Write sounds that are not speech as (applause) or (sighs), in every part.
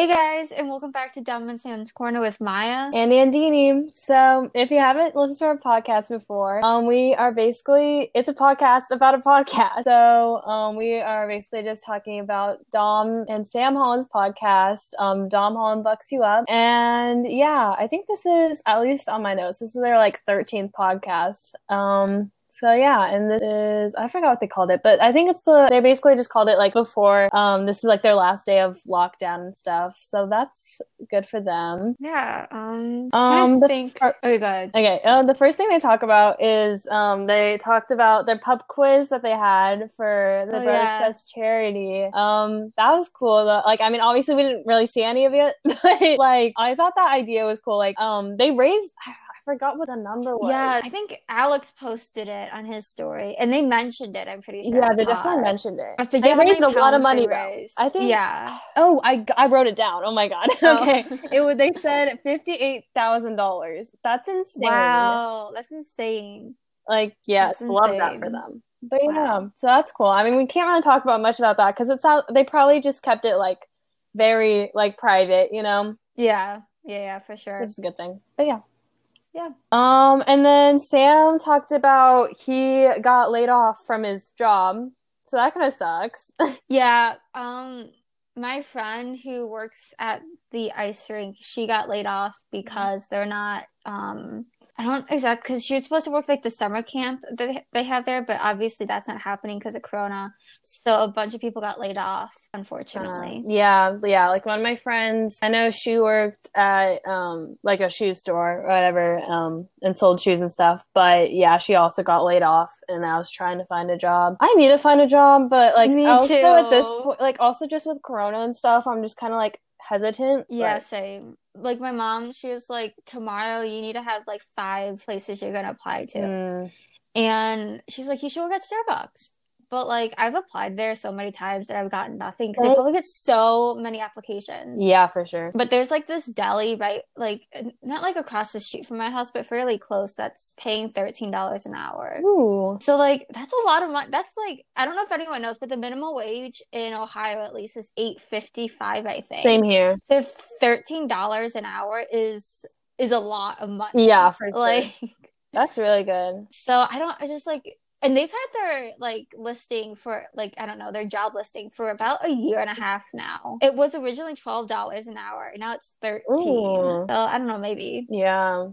Hey guys, and welcome back to Dom and Sam's Corner with Maya. and Andini. So, if you haven't listened to our podcast before, um, we are basically it's a podcast about a podcast. So, um, we are basically just talking about Dom and Sam Holland's podcast. Um, Dom Holland bucks you up, and yeah, I think this is at least on my notes. This is their like thirteenth podcast. Um, so yeah, and this is I forgot what they called it, but I think it's the they basically just called it like before. Um, this is like their last day of lockdown and stuff. So that's good for them. Yeah. Um. Um, the think. fir- okay, good. Okay, uh, the first thing they talk about is um, they talked about their pub quiz that they had for the Oh, Brothers yeah. Fest charity. Um, that was cool. though. Like, I mean, obviously we didn't really see any of it, (laughs) but like, I thought that idea was cool. Like, um, they raised. Forgot what the number was. Yeah, I think Alex posted it on his story, and they mentioned it. I'm pretty sure. yeah, they definitely mentioned it. I forget They raised a lot of money though. I think. Yeah. (sighs) Oh, I, I wrote it down. Oh my god. (laughs) Oh. okay, (laughs) it was. They said fifty eight thousand dollars. That's insane. Wow, that's insane. Like, yes, That's love that for them. But yeah, so that's cool. I mean, we can't really talk about much about that because it's out. They probably just kept it like very like private, you know, Yeah, yeah, yeah, for sure. which is a good thing. But yeah, Yeah. Um, and then Sam talked about he got laid off from his job, so that kind of sucks. (laughs) Yeah, um, my friend who works at the ice rink, she got laid off because they're not, um, I don't exactly, because she was supposed to work like the summer camp that they- have there, but obviously that's not happening because of Corona. So a bunch of people got laid off, unfortunately. Uh, yeah, yeah. Like one of my friends, I know she worked at um like a shoe store or whatever, um, and sold shoes and stuff. But yeah, she also got laid off, and I was trying to find a job. I need to find a job, but like Me also at this point, like also just with Corona and stuff, I'm just kind of like hesitant. Yeah, but- same. Like my mom, she was like, tomorrow you need to have like five places you're gonna apply to. Mm, And she's like, you should work at Starbucks. But like, I've applied there so many times and I've gotten nothing because they Right. probably get so many applications. yeah, for sure. But there's like this deli right, like not like across the street from my house, but fairly close that's paying $13 an hour. Ooh. So like that's a lot of money. That's like I don't know if anyone knows, but the minimum wage in Ohio at least is eight fifty five, I think. Same here. So thirteen dollars an hour is is a lot of money. Yeah, for sure. (laughs) Like That's really good. so I don't I just like and they've had their like listing for like I don't know their job listing for about a year and a half now. It was originally twelve dollars an hour, now it's thirteen. Ooh. So I don't know, maybe. Yeah.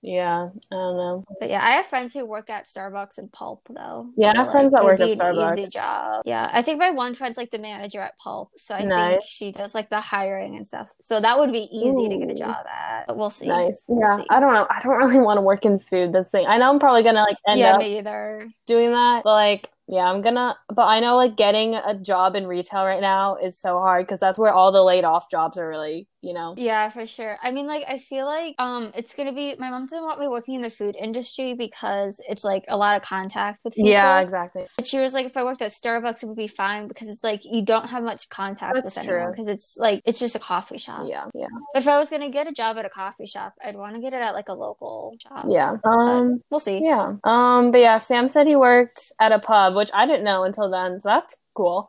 Yeah. I don't know. But yeah, I have friends who work at Starbucks and Pulp though. Yeah, I So, have friends like, that work at Starbucks. Easy job. Yeah, I think my one friend's like the manager at Pulp, so I think she does like the hiring and stuff. So that would be easy to get a job at. But we'll see. Nice. We'll Yeah. see. I don't know. I don't really want to work in food. That's the thing. I know I'm probably gonna like end yeah, up me either. doing that, but like, yeah, I'm gonna. But I know like getting a job in retail right now is so hard because that's where all the laid off jobs are really, you know. Yeah, for sure. I mean, like, I feel like um, it's gonna be. My mom didn't want me working in the food industry because it's like a lot of contact with people. Yeah, exactly. But she was like, if I worked at Starbucks, it would be fine because it's like you don't have much contact That's with anyone because it's like it's just a coffee shop. Yeah, yeah, But if I was gonna get a job at a coffee shop, I'd want to get it at like a local job. yeah. But Um, we'll see. yeah. Um, but yeah, Sam said he worked at a pub, which I didn't know until then, so that's cool.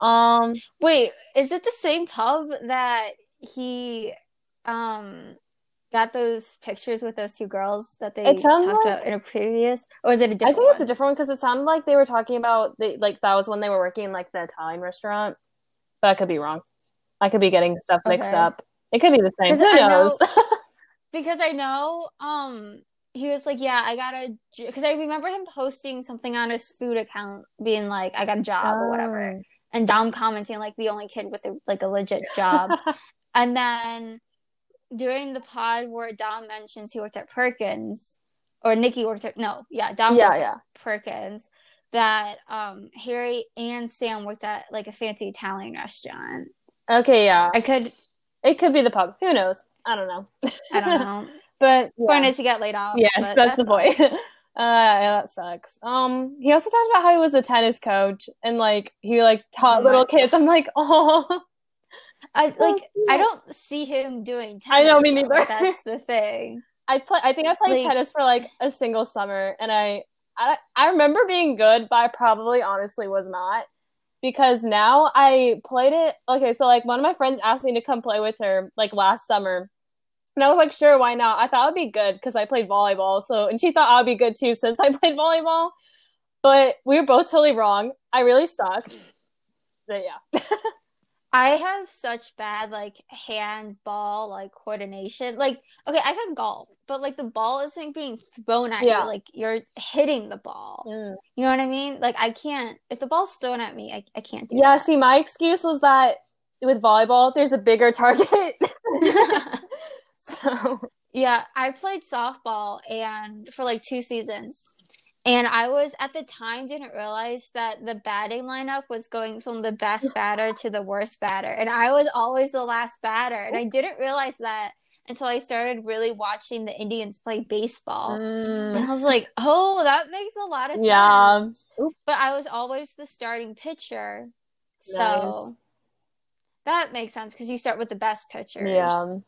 Um, Wait, is it the same pub that he um got those pictures with those two girls that they talked like- about in a previous, or is it a different I think it's a different one because it sounded like they were talking about they like that was when they were working in like the Italian restaurant, but I could be wrong. I could be getting stuff mixed Okay. up. It could be the same. Who I knows? know- (laughs) Because I know, um, he was like, yeah, I got a, because I remember him posting something on his food account, being like, I got a job or whatever, Oh. and Dom commenting like the only kid with a, like a legit job, (laughs) and then during the pod where Dom mentions he worked at Perkins, or Nikki worked at, no, yeah, Dom yeah, worked yeah. at Perkins, that um Harry and Sam worked at like a fancy Italian restaurant. Okay, yeah. I could, It could be the pub. Who knows? I don't know. I don't know. (laughs) but yeah. Point is to get laid off. yes, that's that the point. (laughs) Uh, yeah, that sucks. Um, he also talked about how he was a tennis coach and like he like taught Oh little kids. I'm like, (laughs) oh, I like I don't see him doing tennis. I know, me though. neither. That's the thing. I play. I think I played Like- tennis for like a single summer, and I, I I remember being good, but I probably honestly was not. because now I played it. Okay, so like one of my friends asked me to come play with her like last summer. And I was like, sure, why not? I thought it'd be good because I played volleyball. So, and she thought I'd be good too since (laughs) I played volleyball. But we were both totally wrong. I really sucked. But yeah. (laughs) I have such bad like handball like coordination. Like, okay, I can golf, but like the ball isn't being thrown at Yeah. you. Like you're hitting the ball. Mm. You know what I mean? Like I can't if the ball's thrown at me, I, I can't do Yeah, see, my excuse was that with volleyball, there's a bigger target. (laughs) (laughs) so, yeah, I played softball and for like two seasons. And I was at the time didn't realize that the batting lineup was going from the best batter to the worst batter. And I was always the last batter. And I didn't realize that until I started really watching the Indians play baseball. And mm, I was like, oh, that makes a lot of sense. yeah. But I was always the starting pitcher. So Nice. that makes sense because you start with the best pitchers. Yeah.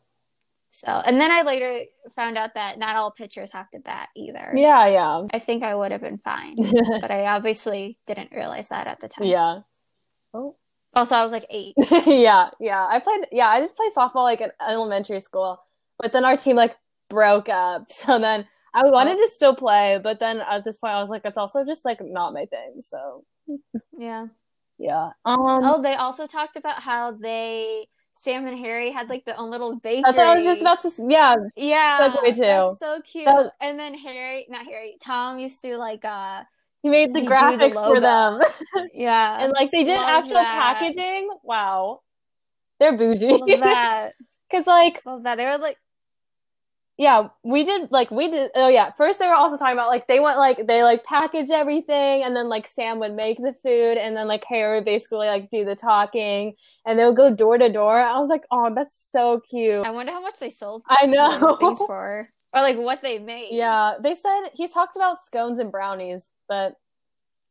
So, and then I later found out that not all pitchers have to bat either. Yeah, yeah. I think I would have been fine, (laughs) but I obviously didn't realize that at the time. yeah. Oh. Also, I was like eight. (laughs) yeah, yeah. I played yeah, I just played softball like in elementary school. But then our team like broke up. (laughs) So then I wanted to still play, but then at this point I was like, it's also just like not my thing. So Yeah. yeah. Um Oh, they also talked about how they, Sam and Harry, had like their own little bakery. that's what I was just about to yeah. Yeah, segue too. that's so cute. That- and then Harry, not Harry, Tom used to like, uh, He made the do the graphics for them. (laughs) yeah, and like they did Love actual that. packaging. Wow. They're bougie. love that. (laughs) Cause like Love that. They were like, yeah, we did like we did oh yeah. First they were also talking about like they went like they like package everything and then like Sam would make the food and then like Harry would basically like do the talking and they would go door to door. I was like, oh that's so cute. I wonder how much they sold I know. things for, or like what they made. Yeah. They said he talked about scones and brownies, but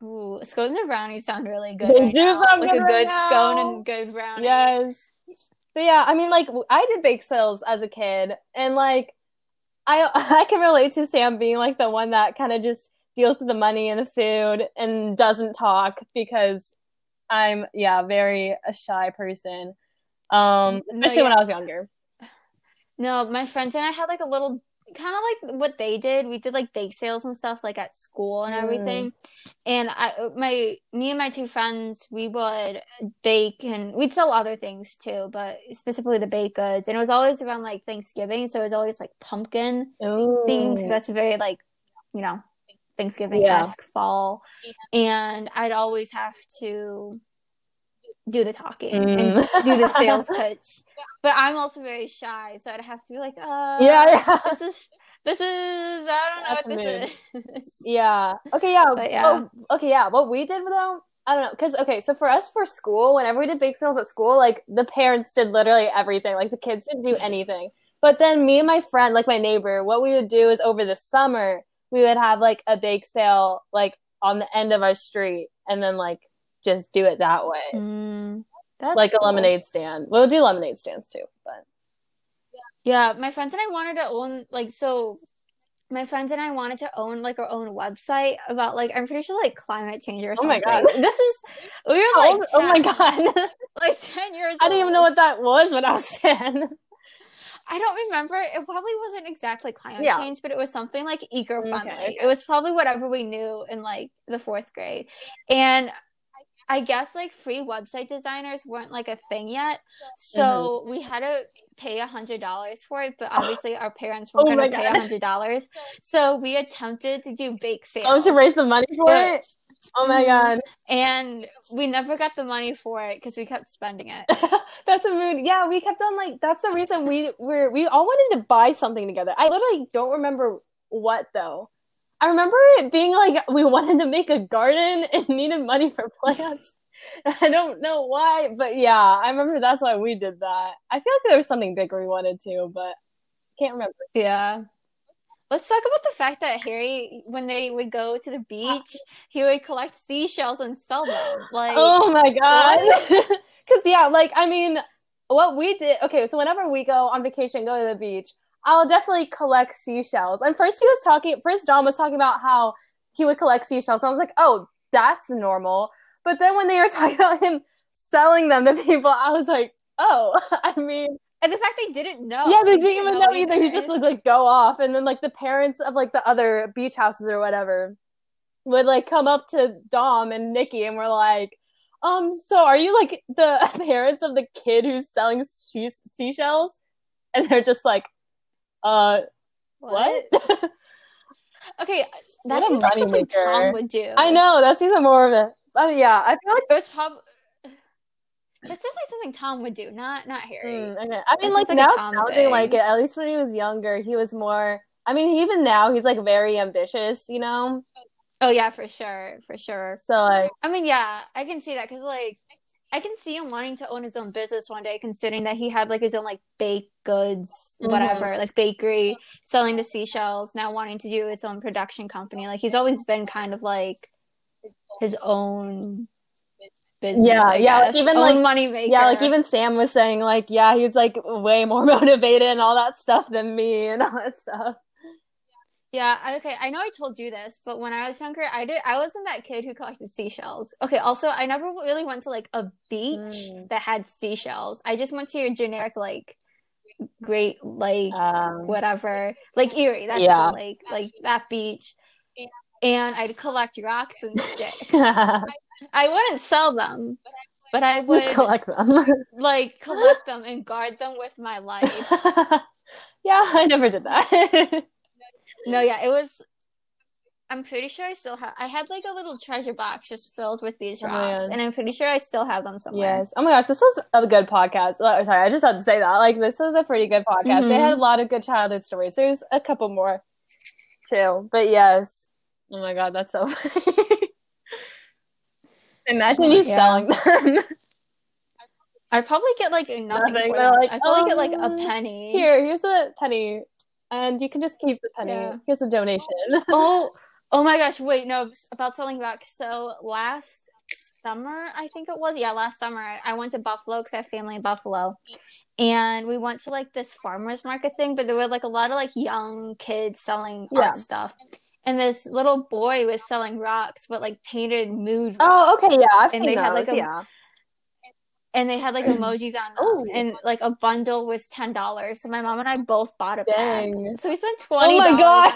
Ooh, scones and brownies sound really good. They right do now. sound like good a right good scone and good brownie. Yes. But yeah, I mean, like I did bake sales as a kid, and like I (laughs) I can relate to Sam being like the one that kind of just deals with the money and the food and doesn't talk because I'm yeah very a shy person, um, No, especially when. I was younger. No, my friends and I had like a little kind of like what they did. We did like bake sales and stuff like at school and Mm. everything. And I my me and my two friends, we would bake and we'd sell other things too, but specifically the baked goods. And it was always around like Thanksgiving, so it was always like pumpkin themes because that's very like, you know, Thanksgiving-esque fall. And I'd always have to do the talking and Mm. do the sales (laughs) pitch. But I'm also very shy, so I'd have to be like, uh, Yeah, yeah. this is this is I don't know That's what this is. (laughs) Yeah. Okay. Yeah. But yeah. Oh, okay. Yeah. What we did though, I don't know, because okay, so for us for school, whenever we did bake sales at school, like the parents did literally everything. Like the kids didn't do anything. But then me and my friend, like my neighbor, what we would do is over the summer we would have like a bake sale like on the end of our street, and then like just do it that way, Mm, like a lemonade stand. We'll do lemonade stands too, but Yeah, my friends and I wanted to own like so. My friends and I wanted to own like our own website about like I'm pretty sure like climate change or something. Oh my God. This is we were like oh my god, (laughs) like ten years. I didn't even know what that was when I was ten. I don't remember. It probably wasn't exactly climate Yeah. change, but it was something like eco-friendly. Okay, okay. It was probably whatever we knew in like the fourth grade. And I guess like free website designers weren't like a thing yet. So Mm-hmm. we had to pay a hundred dollars for it, but obviously our parents weren't Oh gonna pay a hundred dollars. (laughs) So we attempted to do bake sales. Oh, to raise the money for But- it. Oh my Mhm. god. and we never got the money for it because we kept spending it. (laughs) that's a mood. Yeah, we kept on like that's the reason we were we all wanted to buy something together. I literally don't remember what though. I remember it being like we wanted to make a garden (laughs) and needed money for plants. (laughs) I don't know why, but yeah, I remember that's why we did that. I feel like there was something bigger we wanted to, but can't remember. Yeah. Let's talk about the fact that Harry, when they would go to the beach, he would collect seashells and sell them. Like, Oh my god. (laughs) Cuz yeah, like I mean, what we did Okay, so whenever we go on vacation, go to the beach, I'll definitely collect seashells. And first he was talking first Dom was talking about how he would collect seashells. And I was like, "Oh, that's normal." But then when they were (laughs) talking about him selling them to people, I was like, oh, (laughs) I mean, and the fact they didn't know. Yeah, they didn't even know either. either. He just would like go off, and then like the parents of like the other beach houses or whatever would like come up to Dom and Nikki and were like, um, so are you like the (laughs) parents of the kid who's selling seashells? And they're just like, uh, what? what? (laughs) okay, that seems like something maker. Tom would do. I know that's even more of a. Uh, yeah, I feel like it was probably. It's definitely something Tom would do, not not Harry. Mm, okay. I mean, like, like now sounding like it. At least when he was younger, he was more. I mean, even now he's like very ambitious, you know. Oh yeah, for sure, for sure. So like, I mean, yeah, I can see that because like, I can see him wanting to own his own business one day, considering that he had like his own like baked goods, whatever, mm-hmm. like bakery, selling the seashells. Now wanting to do his own production company. Like he's always been kind of like his own business. Yeah, I yeah, like even own like money maker. Yeah, like even Sam was saying, like, yeah, he's like way more (laughs) motivated and all that stuff than me and all that stuff. Yeah, okay. I know I told you this, but when I was younger, I did. I wasn't that kid who collected seashells. Okay. Also, I never really went to like a beach mm. that had seashells. I just went to your generic like Great like um, whatever, like Erie. That's yeah. the lake, like that beach. And I'd collect rocks and sticks. I, (laughs) I wouldn't sell them, but I would just collect them, (laughs) like collect them and guard them with my life. (laughs) yeah, I never did that. No, yeah, it was. I'm pretty sure I still have. I had like a little treasure box just filled with these oh, rocks, oh, and I'm pretty sure I still have them somewhere. Yes. Oh my gosh, this was a good podcast. Oh, sorry, I just had to say that. Like, this was a pretty good podcast. Mm-hmm. They had a lot of good childhood stories. There's a couple more too, but yes. Oh my god, that's so (laughs) funny. Imagine oh, you yeah. selling them. (laughs) I'd probably get like nothing. nothing. Like, I probably um, get like a penny. Here, here's a penny and you can just keep the penny. Yeah. Here's a donation. (laughs) oh, oh my gosh! Wait, no, about selling back. So last summer, I think it was. Yeah, last summer, I went to Buffalo because I have family in Buffalo, and we went to like this farmers market thing. But there were like a lot of like young kids selling yeah. art stuff. And this little boy was selling rocks, but like painted mood. Rocks. Oh, okay, yeah, I've and they those, had like a yeah and they had like emojis on them, oh. and like a bundle was ten dollars. So my mom and I both bought a Dang. bag. So we spent twenty. Oh my god!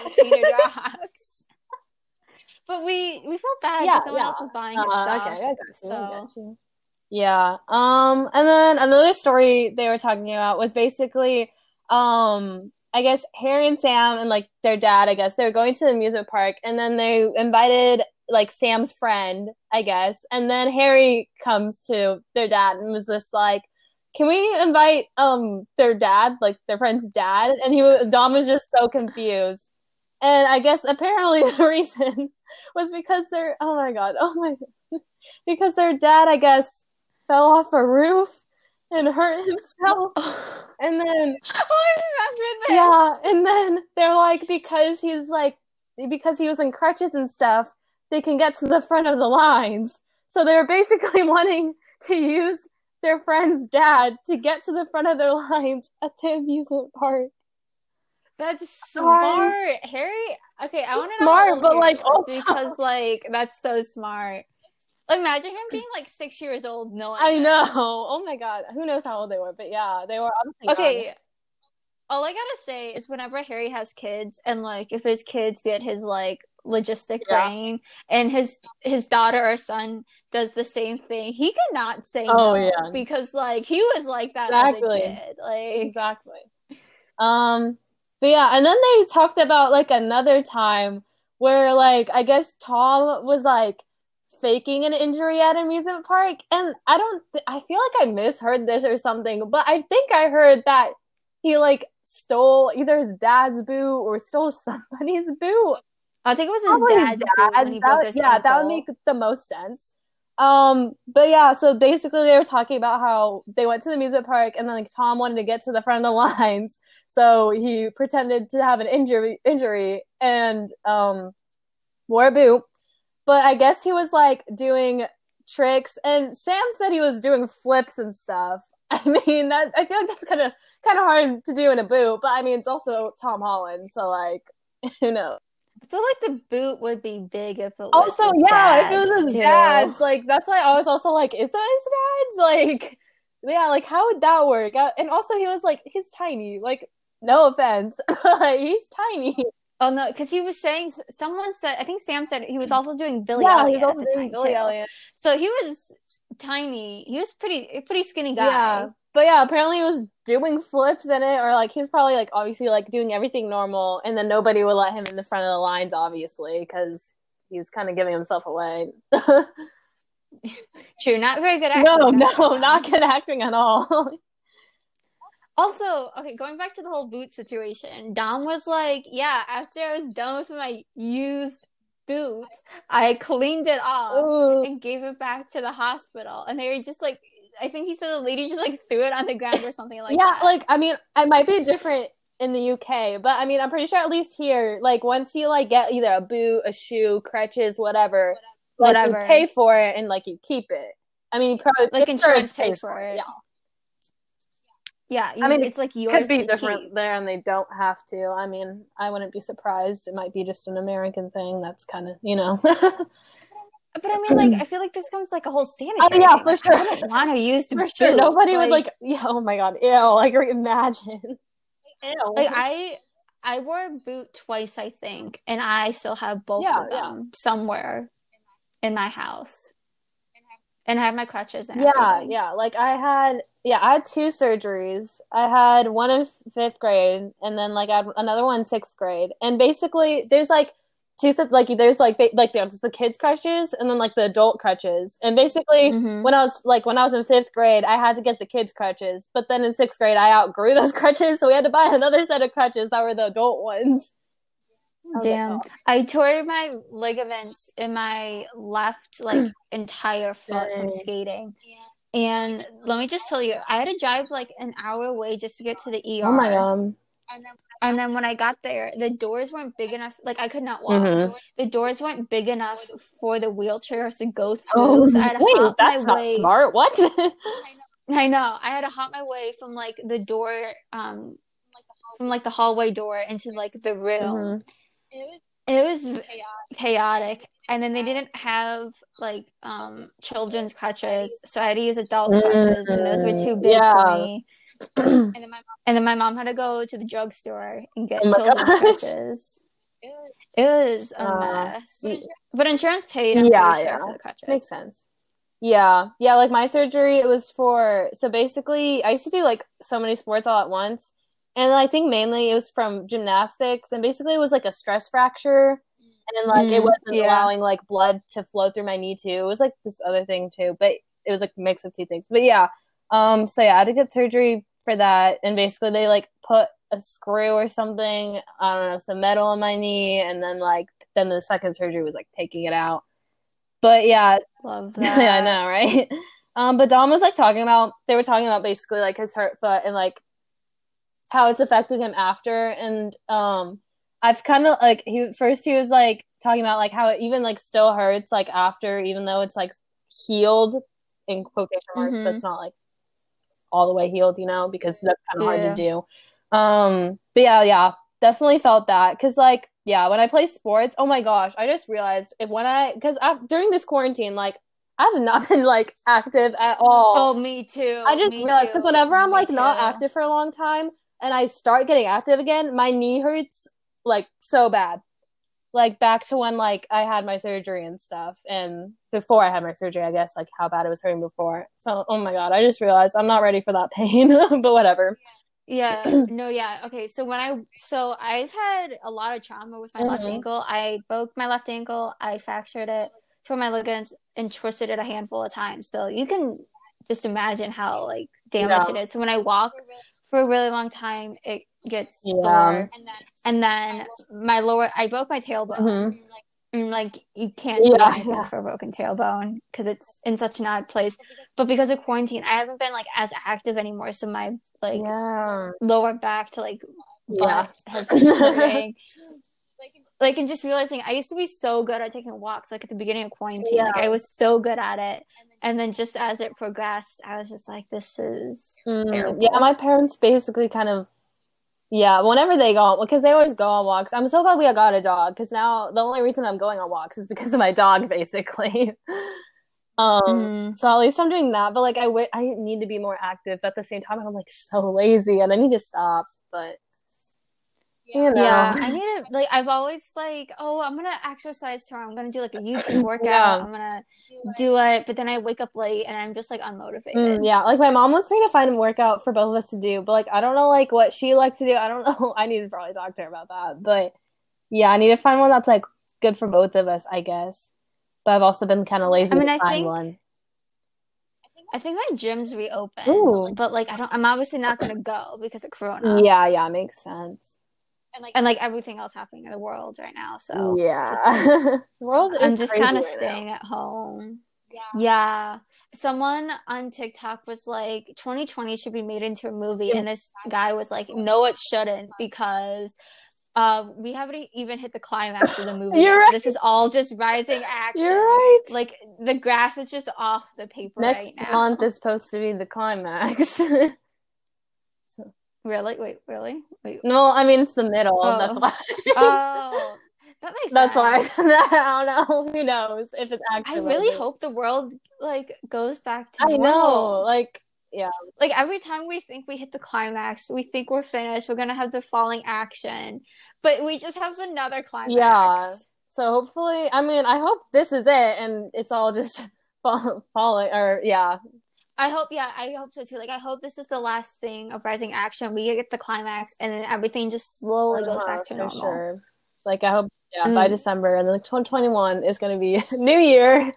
Rocks. (laughs) but we we felt bad because yeah, no one yeah. else was buying uh, stuff. Okay, I got you. So. Got you. Yeah. Um. And then another story they were talking about was basically, um, I guess Harry and Sam and like their dad. I guess they were going to the amusement park, and then they invited like Sam's friend, I guess. And then Harry comes to their dad and was just like, "Can we invite um their dad, like their friend's dad?" And he was Dom was just so confused. And I guess apparently (laughs) the reason was because their oh my god, oh my god. (laughs) because their dad, I guess, fell off a roof and hurt himself. (laughs) and then oh, Yeah, and then they're like because he's like because he was in crutches and stuff, they can get to the front of the lines. So they're basically (laughs) wanting to use their friend's dad to get to the front of their lines at the amusement park. That's smart, Harry. Okay, I want to know smart, but like also... because like that's so smart. Imagine him being like six years old, No, I know. (laughs) Oh my god, who knows how old they were? But yeah, they were okay. Young. All I gotta say is, whenever Harry has kids, and like if his kids get his like logistic yeah. brain and his his daughter or son does the same thing he cannot say oh, no yeah. because like he was like that exactly. as a kid like exactly um but yeah and then they talked about like another time where like i guess tom was like faking an injury at amusement park and i don't th- i feel like i misheard this or something but i think i heard that he like stole either his dad's boot or stole (laughs) somebody's boot I think it was his Probably dad's dad. He that, his yeah, ankle. that would make the most sense. Um, but yeah, so basically they were talking about how they went to the amusement park and then like Tom wanted to get to the front of the (laughs) lines, so he pretended to have an injury injury and um wore a boot. But I guess he was like doing tricks and Sam said he was doing flips and stuff. (laughs) I mean that I feel like that's kind of kind of hard to do in a boot, but I mean it's also Tom Holland, so like (laughs) who knows. I feel like the boot would be big if it was Also, yeah, if it was his too. dad's, like that's why I was also like, is that his dad's? (laughs) Like, yeah, like how would that work? Uh, And also, he was like, he's tiny. Like, no offense, (laughs) he's tiny. Oh no, because he was saying someone said I think Sam said he was also doing Billy yeah, Elliot at also the time Billy too. Elliot. So he was tiny. He was pretty pretty skinny guy. Yeah, but yeah, apparently he was doing flips in it, or like he was probably like obviously like doing everything normal, and then nobody would let him in the front of the lines, obviously, because he's kind of giving himself away. (laughs) True, not very good no, acting no, time. not good acting at all. (laughs) Also, okay, going back to the whole boot situation, Dom was like, "Yeah, after I was done with my used boot, I cleaned it off Ooh. and gave it back to the hospital." And they were just like, I think he said the lady just like threw it on the ground or something like yeah, that. like I mean, it might be different in the UK, but I mean, I'm pretty sure at least here, like once you like get either a boot, a shoe, crutches, whatever, like, Whatever. you pay for it and like you keep it. I mean, you probably Like I'm insurance it's pays for it. Yeah, yeah, you, I mean, it's like yours could be different keep. there, and they don't have to. I mean, I wouldn't be surprised. It might be just an American thing. That's kind of you know. (laughs) But I mean, like, (clears throat) I feel like this comes like a whole sanitary. Oh, yeah, for Like, sure. I wouldn't want to use the For sure, boot. nobody would like. (laughs) Yeah. Oh my god. Ew. Like (laughs) imagine. Ew. Like I, I wore a boot twice, I think, and I still have both Yeah, of them somewhere in my house, and I have my crutches and yeah, everything. yeah. Like I had, yeah, I had two surgeries. I had one in fifth grade, and then like I had another one in sixth grade. And basically, there's like two sets. Like there's like ba- like there's the kids crutches, and then like the adult crutches. And basically, Mhm. when I was like when I was in fifth grade, I had to get the kids crutches. But then in sixth grade, I outgrew those (laughs) crutches, so we had to buy another set of crutches that were the adult ones. I like, Damn, oh. I tore my ligaments in my left like (clears throat) entire foot from Dang. skating. And let me just tell you, I had to drive like an hour away just to get to the ER. Oh my god. And then when I got there, the doors weren't big enough. Like I could not walk. Mhm. The doors weren't big enough for the wheelchairs to go through. Oh, so I had to wait, hop that's my not way. smart. What? (laughs) I know. I had to hop my way from like the door, um, from like the hallway door into like the room. Mhm. It was chaotic. And then they didn't have like um children's crutches, so I had to use adult crutches, and those were too big Yeah. for me. And then my mom had to go to the drugstore and get Oh children's crutches. It was a Uh, mess. But insurance paid, I'm Yeah, sure, yeah. for the crutches. Makes sense. Yeah. Yeah, like my surgery it was for so basically I used to do like so many sports all at once. And I think mainly it was from gymnastics and basically it was like a stress fracture and like it Mm, wasn't yeah. allowing like blood to flow through my knee too. It was like this other thing too, but it was like a mix of two things. But yeah. Um so yeah, I had to get surgery for that and basically they like put a screw or something, I don't know, some metal in my knee and then like then the second surgery was like taking it out. But yeah, Love that. (laughs) yeah, I know, right? (laughs) Um, but Dom was like talking about they were talking about basically like his hurt foot and like how it's affected him after. And um, I've kind of like he first he was like talking about like how it even like still hurts like after even though it's like healed in quotation marks, but Mhm. it's not like all the way healed, you know, because that's kind of Yeah. hard to do. Um, but yeah, yeah, definitely felt that because like yeah, when I play sports, oh my gosh, I just realized if when I because during this quarantine, like I've not (laughs) been like active at all. Oh, me too. I just Me realized because whenever I'm Me like not active for a long time and I start getting active again, my knee hurts like so bad. Like back to when like I had my surgery and stuff, and before I had my surgery, I guess like how bad it was hurting before. So oh my god, I just realized I'm not ready for that (laughs) pain, but whatever. Yeah, (clears throat) no, yeah. Okay, so when I so I've had a lot of trauma with my left Mhm. ankle. I broke my left ankle, I fractured it, tore my ligaments, and twisted it a handful of times. So you can just imagine how like damaged it is. So when I walk for a really long time, it gets Yeah. sore. And then my lower, I broke my tailbone. Mhm. And like you can't do anything yeah. for a broken tailbone because it's in such an odd place. But because of quarantine, I haven't been like as active anymore. So my like Yeah, lower back to like Yeah. butt has been hurting. (laughs) like and just realizing I used to be so good at taking walks like at the beginning of quarantine. Like I was so good at it. And then just as it progressed, I was just like, this is Mm, yeah. My parents basically kind of, Yeah, whenever they go because they always go on walks. I'm so glad we got a dog because now the only reason I'm going on walks is because of my dog, (laughs) basically. um, mm. so at least I'm doing that. But like, I w- I need to be more active. But at the same time, I'm like so lazy, and I need to stop. But you know. Yeah, I need to like. I've always like, oh, I'm gonna exercise tomorrow. I'm gonna do like a YouTube (laughs) workout. Yeah. I'm gonna do it, but then I wake up late and I'm just like unmotivated. Mm, yeah, like my mom wants me to find a workout for both of us to do, but like I don't know like what she likes to do. I don't (laughs) know. I need to probably talk to her about that. But yeah, I need to find one that's like good for both of us, I guess. But I've also been kind of lazy I mean, to I find think, one. I think my gym's reopened, Ooh. but like I don't. I'm obviously not gonna go because of Corona. Yeah, yeah, makes sense and like and like everything else happening in the world right now. So yeah, just, (laughs) world. I'm just kind of right staying now. at home. Yeah. yeah. Someone on TikTok was like, 2020 should be made into a movie. And this guy was like, no, it shouldn't because uh, we haven't even hit the climax of the (laughs) movie. You're right. This is all just rising action. You're right. Like the graph is just off the paper Next right now. month is supposed to be the climax. (laughs) Really? Wait, really? Wait. No, I mean it's the middle. Oh. That's why. (laughs) oh, that makes. That's sense. why I said that. I don't know. (laughs) Who knows if it's actually? I really hope the world like goes back to. I normal. know, like yeah. Like every time we think we hit the climax, we think we're finished. We're gonna have the falling action, but we just have another climax. Yeah. So hopefully, I mean, I hope this is it, and it's all just (laughs) falling, or yeah, I hope, yeah, I hope so too. Like, I hope this is the last thing of Rising Action. We get the climax, and then everything just slowly uh-huh, goes back to normal. Sure. Like, I hope, yeah, mm. by December, and then like 2021 is going to be (laughs) New Year.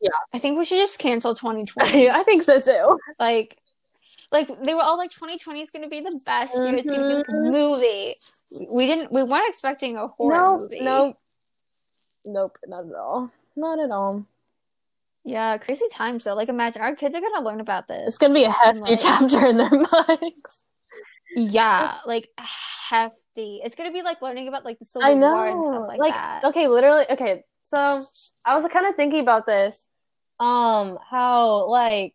Yeah, I think we should just cancel 2020. (laughs) I think so too. Like, like they were all like 2020 is going to be the best mm-hmm. year. It's going to be movie. We didn't. We weren't expecting a horror nope, movie. Nope. Nope. Not at all. Not at all. Yeah, crazy times though. Like imagine our kids are gonna learn about this. It's gonna be a hefty like, chapter in their (laughs) minds. Yeah, like hefty. It's gonna be like learning about like the Civil I know. War and stuff like, like that. Okay, literally. Okay, so I was kind of thinking about this. Um, how like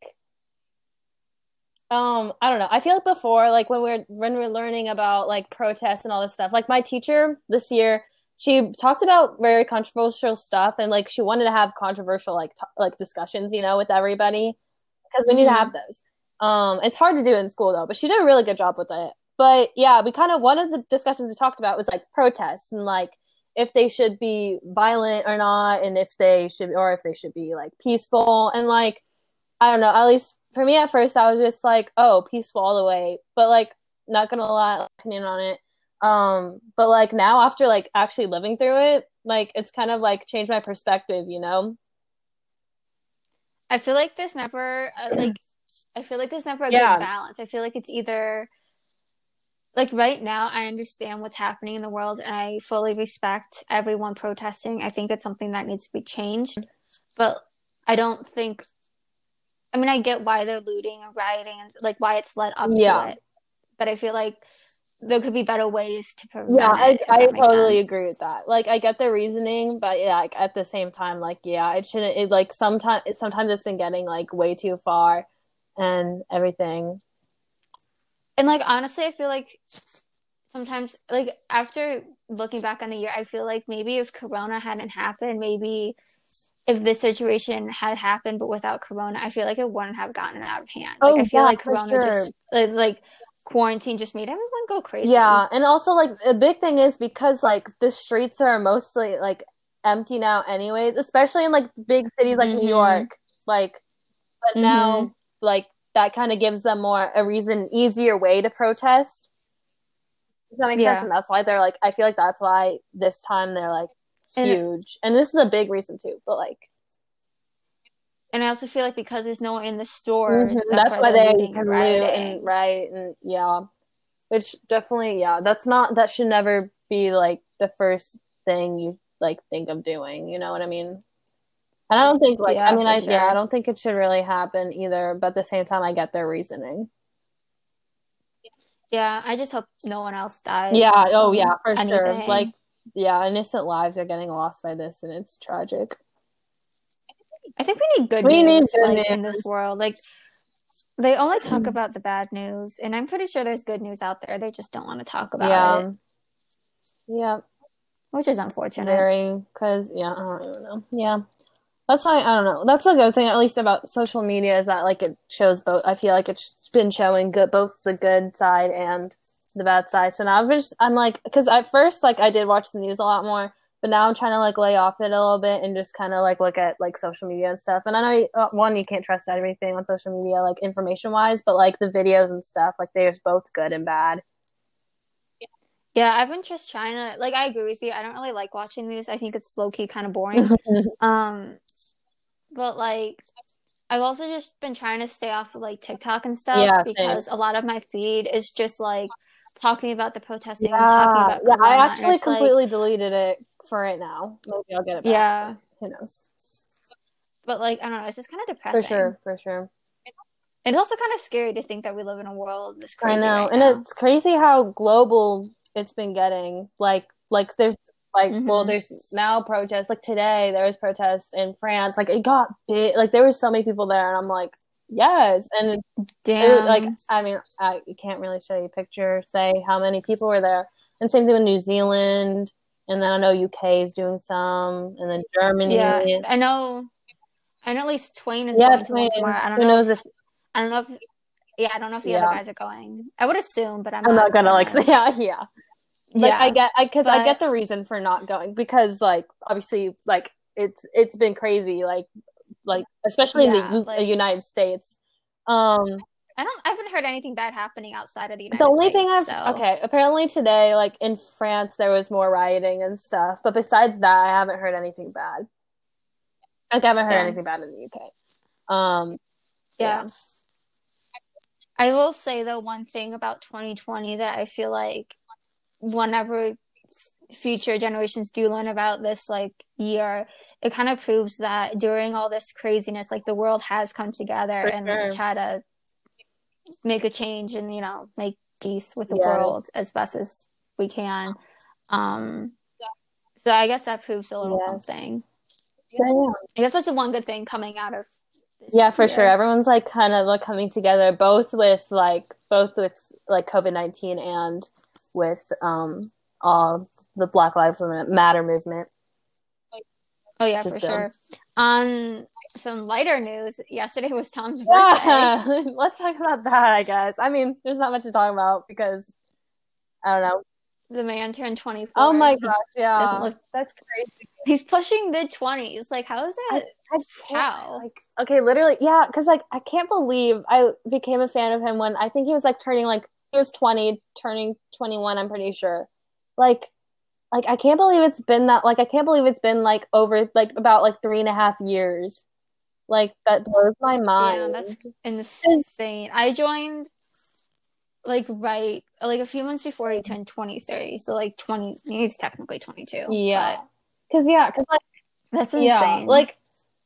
um i don't know i feel like before like when we're when we're learning about like protests and all this stuff like my teacher this year she talked about very controversial stuff and like she wanted to have controversial like t- like discussions you know with everybody because we need mm-hmm. to have those. Um it's hard to do in school though but she did a really good job with it. But yeah we kind of one of the discussions we talked about was like protests and like if they should be violent or not and if they should or if they should be like peaceful. And like i don't know at least for me at first i was just like oh peaceful all the way. But like not gonna lie opinion on it um, but like now after like actually living through it, like it's kind of like changed my perspective, you know? I feel like there's never a, (clears throat) like I feel like there's never a yeah. good balance. I feel like it's either like right now I understand what's happening in the world and I fully respect everyone protesting. I think it's something that needs to be changed. But I don't think I mean I get why they're looting and rioting and like why it's led up yeah. to it. But I feel like there could be better ways to prevent yeah i, I totally sense. agree with that like i get the reasoning but yeah like at the same time like yeah it shouldn't it like sometimes sometimes it's been getting like way too far and everything and like honestly i feel like sometimes like after looking back on the year i feel like maybe if corona hadn't happened maybe if this situation had happened but without corona i feel like it wouldn't have gotten out of hand like oh, i feel yeah, like corona sure. just like quarantine just made everyone go crazy. Yeah, and also like the big thing is because like the streets are mostly like empty now anyways, especially in like big cities like mm-hmm. New York. Like but mm-hmm. now like that kind of gives them more a reason easier way to protest. Does that make yeah. sense? And that's why they're like I feel like that's why this time they're like huge. And, and this is a big reason too, but like and I also feel like because there's no one in the stores, mm-hmm. that's, that's, why, why they can loot and right and yeah, which definitely yeah, that's not that should never be like the first thing you like think of doing. You know what I mean? And I don't think like yeah, I mean I sure. yeah I don't think it should really happen either. But at the same time, I get their reasoning. Yeah, I just hope no one else dies. Yeah. Oh yeah, for anything. sure. Like yeah, innocent lives are getting lost by this, and it's tragic. I think we need good we news, need good like, news. in this world. Like, they only talk mm-hmm. about the bad news, and I'm pretty sure there's good news out there. They just don't want to talk about yeah. it, Yeah. which is unfortunate. Very, because yeah, I don't even know. Yeah, that's why I don't know. That's a good thing, at least about social media, is that like it shows both. I feel like it's been showing good, both the good side and the bad side. So now I'm just, I'm like, because at first, like I did watch the news a lot more, but now I'm trying to like lay off it a little bit and just kind of like look at like social media and stuff. And I know uh, one, you can't trust everything on social media, like information wise, but like the videos and stuff, like there's both good and bad. Yeah, I've been just trying to like I agree with you. I don't really like watching news. I think it's low key kind of boring. (laughs) um but like I've also just been trying to stay off of like TikTok and stuff Yeah, same. because a lot of my feed is just like talking about the protesting and Yeah, talking about yeah. I actually it's, like- completely deleted it for right now. Maybe I'll get it back. Yeah. Who knows? but like I don't know, it's just kind of depressing. For sure, for sure. It's also kind of scary to think that we live in a world this crazy. I know, right and now. it's crazy how global it's been getting. Like, like there's like, well, Mhm. there's now protests. Like today, there was protests in France. Like it got big. Like there were so many people there, and I'm like, yes. And it, Damn. it- like, I mean, I you can't really show you a picture, say how many people were there. And same thing with New Zealand, and then I know UK is doing some, and then Germany. yeah, I know. I know at least Tuwaine is Yeah, going Tuwaine. one tomorrow. I don't Who know knows if, if I don't know if yeah, I don't know if the Yeah. other guys are going. I would assume, but I'm, I'm not gonna like say, (laughs) yeah, yeah. Like yeah. I get, I because I get the reason for not going because like obviously like it's it's been crazy like like especially in the like- United States. Um, I don't. I haven't heard anything bad happening outside of the United States. the only States. thing I've so- okay apparently today like in France there was more rioting and stuff, but besides that I haven't heard anything bad. Like I haven't heard Yeah. anything bad in the UK. Um, Yeah. I will say though one thing about 2020 that I feel like whenever future generations do learn about this like year, it kind of proves that during all this craziness, like the world has come together For and sure. try to make a change and you know make peace with the Yes. world as best as we can. Um, so I guess that proves a little Yes. something. so, yeah. I guess that's the one good thing coming out of this Yeah, for year. sure. Everyone's like kind of like coming together, both with like both with like COVID nineteen and with um all the Black Lives Matter movement. Oh yeah, for them. sure. On some lighter news, yesterday was Tom's (laughs) birthday. Yeah, (laughs) let's talk about that. I guess. I mean, there's not much to talk about because I don't know. The man turned 24. Oh my gosh, yeah, look- that's crazy. He's pushing mid 20s. Like, how is that? I can't, How? Like, okay, literally, yeah, because like I can't believe I became a fan of him when I think he was like turning like he was twenty, turning twenty one. I'm pretty sure. Like, like I can't believe it's been that. Like I can't believe it's been like over like about like three and a half years. Like that blows my mind. Damn, that's insane. I joined like right, like a few months before I turned 23. So, like 20, he's technically 22. yeah, because yeah, because like. That's Yeah, insane. like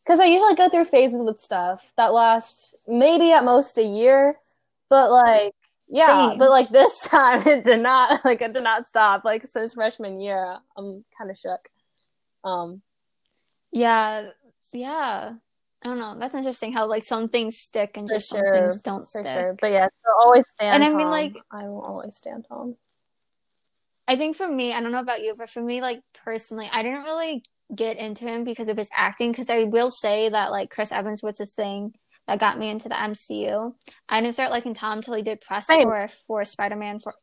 because I usually go through phases with stuff that last maybe at most a year, but like yeah, Same. but like this (laughs) time it did not like it did not stop. Like since freshman year, I'm kind of shook. Um, yeah, yeah. I don't know. That's interesting how like some things stick and For just sure, some things don't stick. sure. But yeah, so always stand. And I mean, like- I will always stand Tom. I think for me, I don't know about you, but for me, like personally, I didn't really get into him because of his acting. Because I will say that like Chris Evans was this thing that got me into the MCU. I didn't start liking Tom until he did press Same. tour for Spider Man for,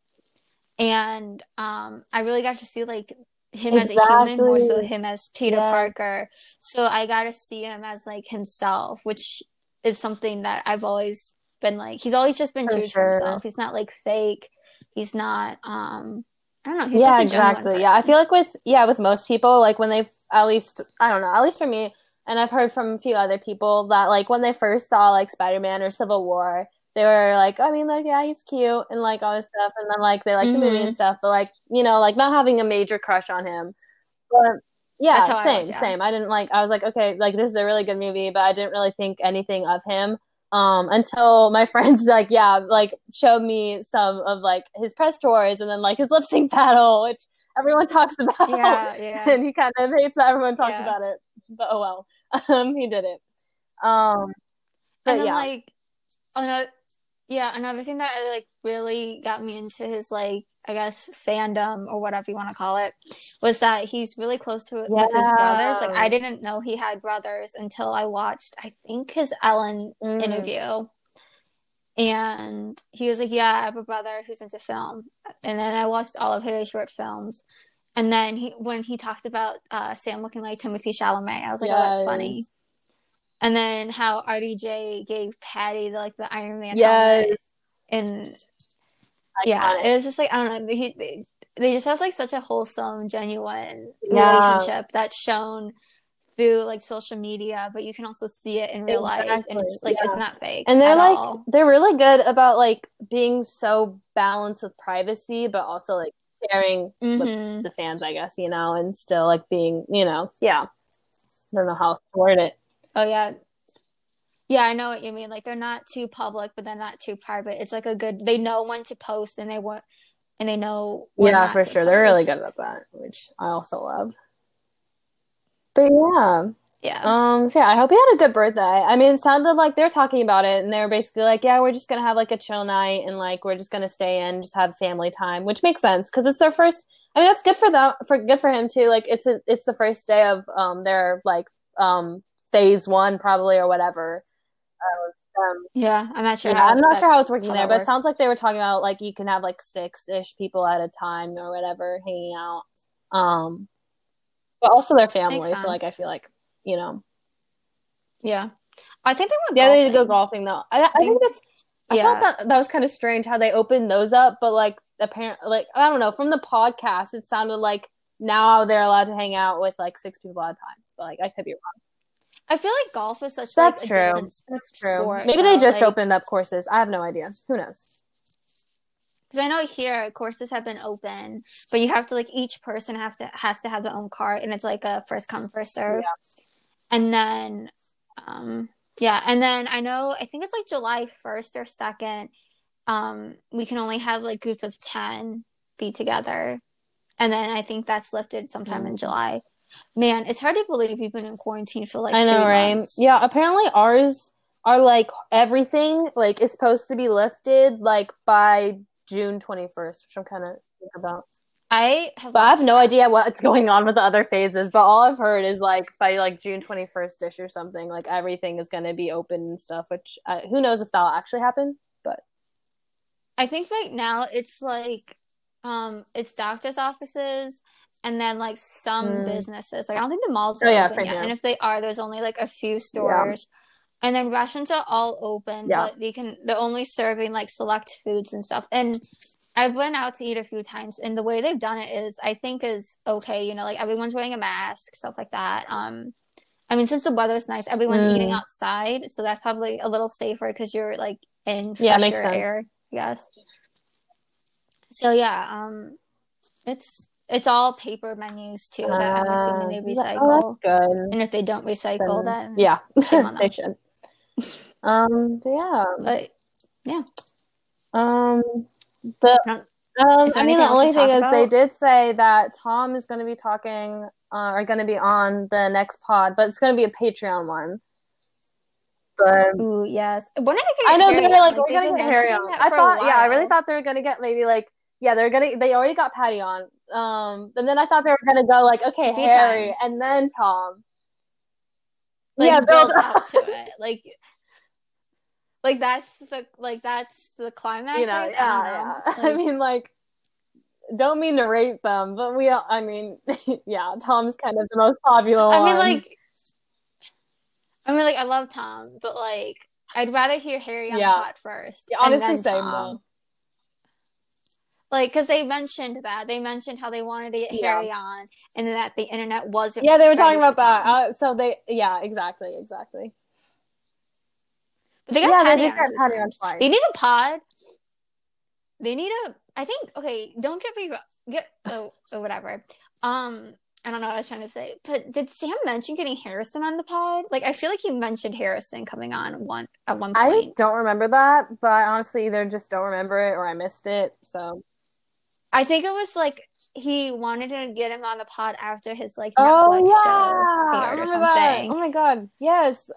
and um, I really got to see like him as a human more so him as Peter Yes. Parker. So I got to see him as like himself, which is something that I've always been like. He's always just been For true sure. to himself. He's not like fake. He's not um I don't know. He's yeah, exactly. Yeah, I feel like with yeah with most people, like when they at least I don't know, at least for me, and I've heard from a few other people that like when they first saw like Spider Man or Civil War, they were like, I mean, like yeah, he's cute and like all this stuff, and then like they like the movie and stuff, but like you know, like not having a major crush on him, but. Yeah, how I same, was, yeah. same. I didn't like. I was like, okay, like this is a really good movie, but I didn't really think anything of him um until my (laughs) friends like yeah like showed me some of like his press tours and then like his lip sync (laughs) battle which everyone talks about Yeah, yeah. (laughs) and he kind of hates that everyone talks Yeah. about it but oh well um he did it um but and then yeah like another yeah, another thing that I, like really got me into his like I guess fandom or whatever you want to call it was that he's really close to with his brothers. Like I didn't know he had brothers until I watched I think his Ellen Mm. interview. And he was like, "Yeah, I have a brother who's into film." And then I watched all of his short films. And then he when he talked about uh, Sam looking like Timothée Chalamet, I was like, "Oh, that's funny." And then how RDJ gave Paddy the, like the Iron Man Yes. helmet, and yeah, it was just like I don't know. He, they, they just have like such a wholesome, genuine Yeah. relationship that's shown through like social media, but you can also see it in real life, and it's like it's not fake. and they're like all. they're really good about like being so balanced with privacy but also like sharing Mhm. with the fans i guess you know and still like being you know yeah i don't know how to word it Oh yeah. Yeah, I know what you mean. Like they're not too public, but they're not too private. It's like a good they know when to post and they want and they know when yeah not for sure they're really good post. about that which i also love but yeah Yeah. um so yeah i hope you had a good birthday i mean it sounded like they're talking about it and they were basically like yeah we're just gonna have like a chill night and like we're just gonna stay in just have family time which makes sense because it's their first i mean that's good for them for good for him too like it's a, it's the first day of um their like um phase one probably or whatever um, yeah, I'm not sure yeah, how I'm not sure how it's working how there, but it sounds like they were talking about like you can have like six ish people at a time or whatever hanging out. Um, but also their family. So like I feel like you know, Yeah. I think they went yeah, they need to go golfing. golfing though. I, I think think- that's. I yeah. thought that that was kind of strange how they opened those up, but like apparently, like I don't know, from the podcast, it sounded like now they're allowed to hang out with like six people at a time. But like I could be wrong. I feel like golf is such That's like a true. distance That's true. sport. Maybe they just like- opened up courses. I have no idea. Who knows? Because I know here courses have been open, but you have to like each person have to has to have their own cart, and it's like a first come first serve. And then, um, yeah, and then I know I think it's like July first or second. Um, we can only have like groups of ten be together, and then I think that's lifted sometime in Mm. July. Man, it's hard to believe we've been in quarantine for like I know, right? months. Yeah, apparently ours are like everything like is supposed to be lifted like by June 21st, which I'm kind of about. I have. But I have no idea what's going on with the other phases. But all I've heard is like by like June 21st ish or something, like everything is going to be open and stuff. Which uh, who knows if that'll actually happen? But I think right now it's like um it's doctors' offices and then like some Mm. businesses. Like I don't think the malls are Oh, yeah, open yet. And if they are, there's only like a few stores. Yeah. And then restaurants are all open, Yeah. but they can they're only serving like select foods and stuff. And I've went out to eat a few times and the way they've done it is I think is okay, you know, like everyone's wearing a mask, stuff like that. Um I mean, since the weather's nice, everyone's Mm. eating outside, so that's probably a little safer because you're like in Yeah, fresher makes sense. air, yes. So yeah, um, it's it's all paper menus too that I'm assuming they Uh, recycle. Oh, that's good. And if they don't recycle, Then- then yeah, (laughs) they should. Um, but yeah. But Um, the um, I mean, the only thing is they did say that Tom is going to be talking, uh, or going to be on the next pod, but it's going to be a Patreon one. But ooh, yes. When are they I know they're Harry like we're gonna been get Harry on. I thought, yeah, I really thought they were gonna get maybe like, yeah, they're gonna they already got Paddy on. Um, and then I thought they were gonna go like, okay, Harry, times. and then Tom. like yeah, build up to it. Like like that's the like that's the climax. you know, I yeah, I yeah. know. (laughs) I mean, like, don't mean to rate them, but we, I mean, (laughs) yeah, Tom's kind of the most popular one. I mean, like, I mean, like, I love Tom, but like, I'd rather hear Harry on Yeah. the pod first. Yeah, honestly, same Tom. though. Like, because they mentioned that they mentioned how they wanted to get Yeah. Harry on, and that the internet wasn't. Yeah, they were talking about that. Uh, so they, yeah, exactly, exactly. But they got yeah, they did on get a Paddy on twice. They need a pod. They need a. I think. Okay, don't get me wrong. Get oh, oh, whatever. Um, I don't know what I was trying to say. But did Sam mention getting Harrison on the pod? Like, I feel like he mentioned Harrison coming on one at one point. I don't remember that, but I honestly either just don't remember it or I missed it. So I, think it was like he wanted to get him on the pod after his like Oh Netflix yeah, show aired or something. Oh my god, yes.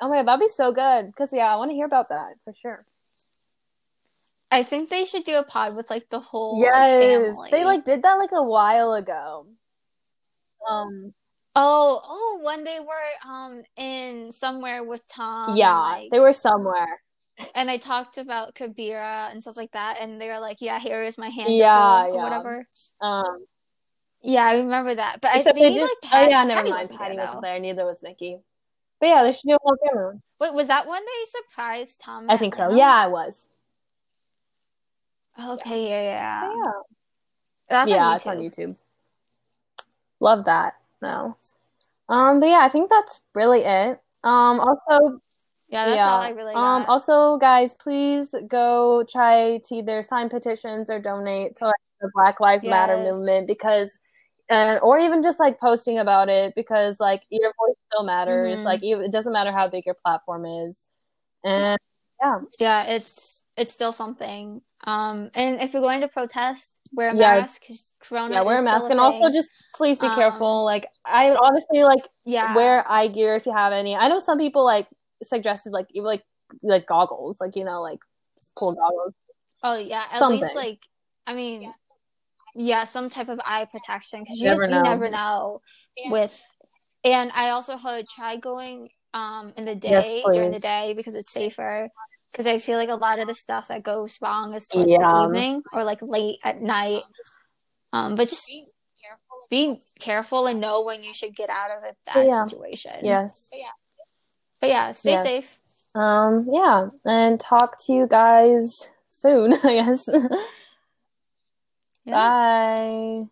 Oh my god, that'd be so good. Because yeah, I want to hear about that for sure. I think they should do a pod with like the whole yes, like, they like did that like a while ago. Um. Oh, oh, when they were um in somewhere with Tom. Yeah, and, like, they were somewhere. And they talked about Kabira and stuff like that, and they were like, "Yeah, here is my hand Yeah, or yeah. whatever." Um. Yeah, I remember that. But I think they did. like oh yeah, never Paddy mind. wasn't Paddy there, wasn't there. Neither was Nikki. But yeah, they should do a whole camera. Wait, was that when they surprised Tom? I think so. Atlanta? Yeah, I was. Okay, yeah, yeah. Yeah. That's yeah, on it's on. YouTube. Love that. No. Um, but yeah, I think that's really it. Um, also, Yeah, that's yeah. all I really Um, also, guys, please go try to either sign petitions or donate to like, the Black Lives Matter movement because, and or even just like posting about it because like your voice still matters. Mhm. Like it doesn't matter how big your platform is, and yeah, yeah, it's it's still something. Um, and if you're going to protest, wear a Yeah. mask because Corona. yeah, wear a mask and also just please be Um, careful. Like I honestly like yeah, wear eye gear if you have any. I know some people like suggested like even like like goggles, like you know like cool goggles. Oh yeah, at Something. least like I mean, yeah, some type of eye protection because you Never just know. you never know with. And I also heard try going um in the Yes, day during the day because it's safer. Because I feel like a lot of the stuff that goes wrong is towards Yeah. the evening or like late at night. Um, but just be careful and know when you should get out of a bad Yeah. situation. Yes. But yeah, stay Yes. safe. Um. Yeah, and talk to you guys soon. (laughs) I guess. Yeah. Bye.